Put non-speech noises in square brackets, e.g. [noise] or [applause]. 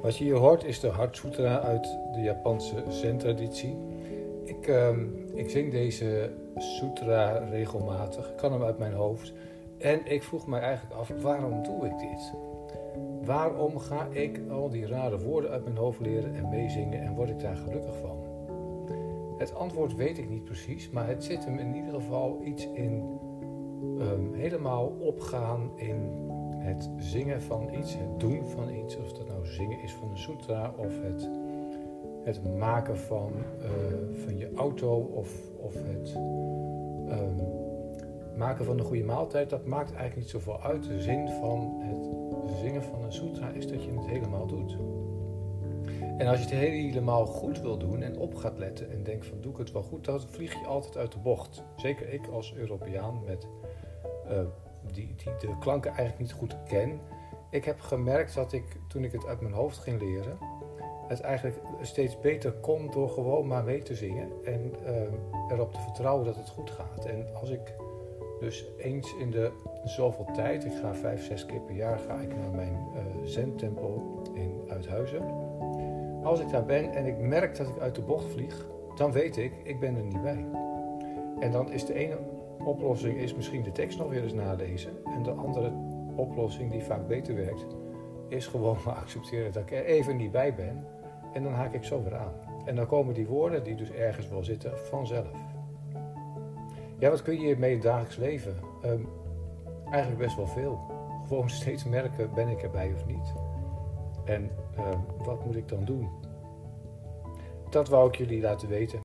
Wat je hier hoort is de Hart Sutra uit de Japanse Zen-traditie. Ik, ehm, ik zing deze sutra regelmatig, ik kan hem uit mijn hoofd. En ik vroeg mij eigenlijk af, waarom doe ik dit? Waarom ga ik al die rare woorden uit mijn hoofd leren en meezingen en word ik daar gelukkig van? Het antwoord weet ik niet precies, maar het zit hem in ieder geval iets in ehm, helemaal opgaan in het zingen van iets, het doen van iets, of dat nou zingen is van een sutra of het, het maken van, uh, van je auto of, of het um, maken van een goede maaltijd, dat maakt eigenlijk niet zoveel uit. De zin van het zingen van een sutra is dat je het helemaal doet. En als je het helemaal goed wil doen en op gaat letten en denkt van doe ik het wel goed, dan vlieg je altijd uit de bocht. Zeker ik als Europeaan met uh, die, die de klanken eigenlijk niet goed ken. Ik heb gemerkt dat ik, toen ik het uit mijn hoofd ging leren, het eigenlijk steeds beter kon door gewoon maar mee te zingen en uh, erop te vertrouwen dat het goed gaat. En als ik dus eens in de zoveel tijd, ik ga vijf, zes keer per jaar ga ik naar mijn uh, zen-tempel in Uithuizen. Als ik daar ben en ik merk dat ik uit de bocht vlieg, dan weet ik, ik ben er niet bij. En dan is de ene oplossing is misschien de tekst nog weer eens nalezen. En de andere oplossing, die vaak beter werkt, is gewoon [laughs] maar accepteren dat ik er even niet bij ben. En dan haak ik zo weer aan. En dan komen die woorden, die dus ergens wel zitten, vanzelf. Ja, wat kun je mee dagelijks leven? Um, eigenlijk best wel veel. [laughs] Gewoon steeds merken, ben ik erbij of niet? En um, wat moet ik dan doen? Dat wou ik jullie laten weten.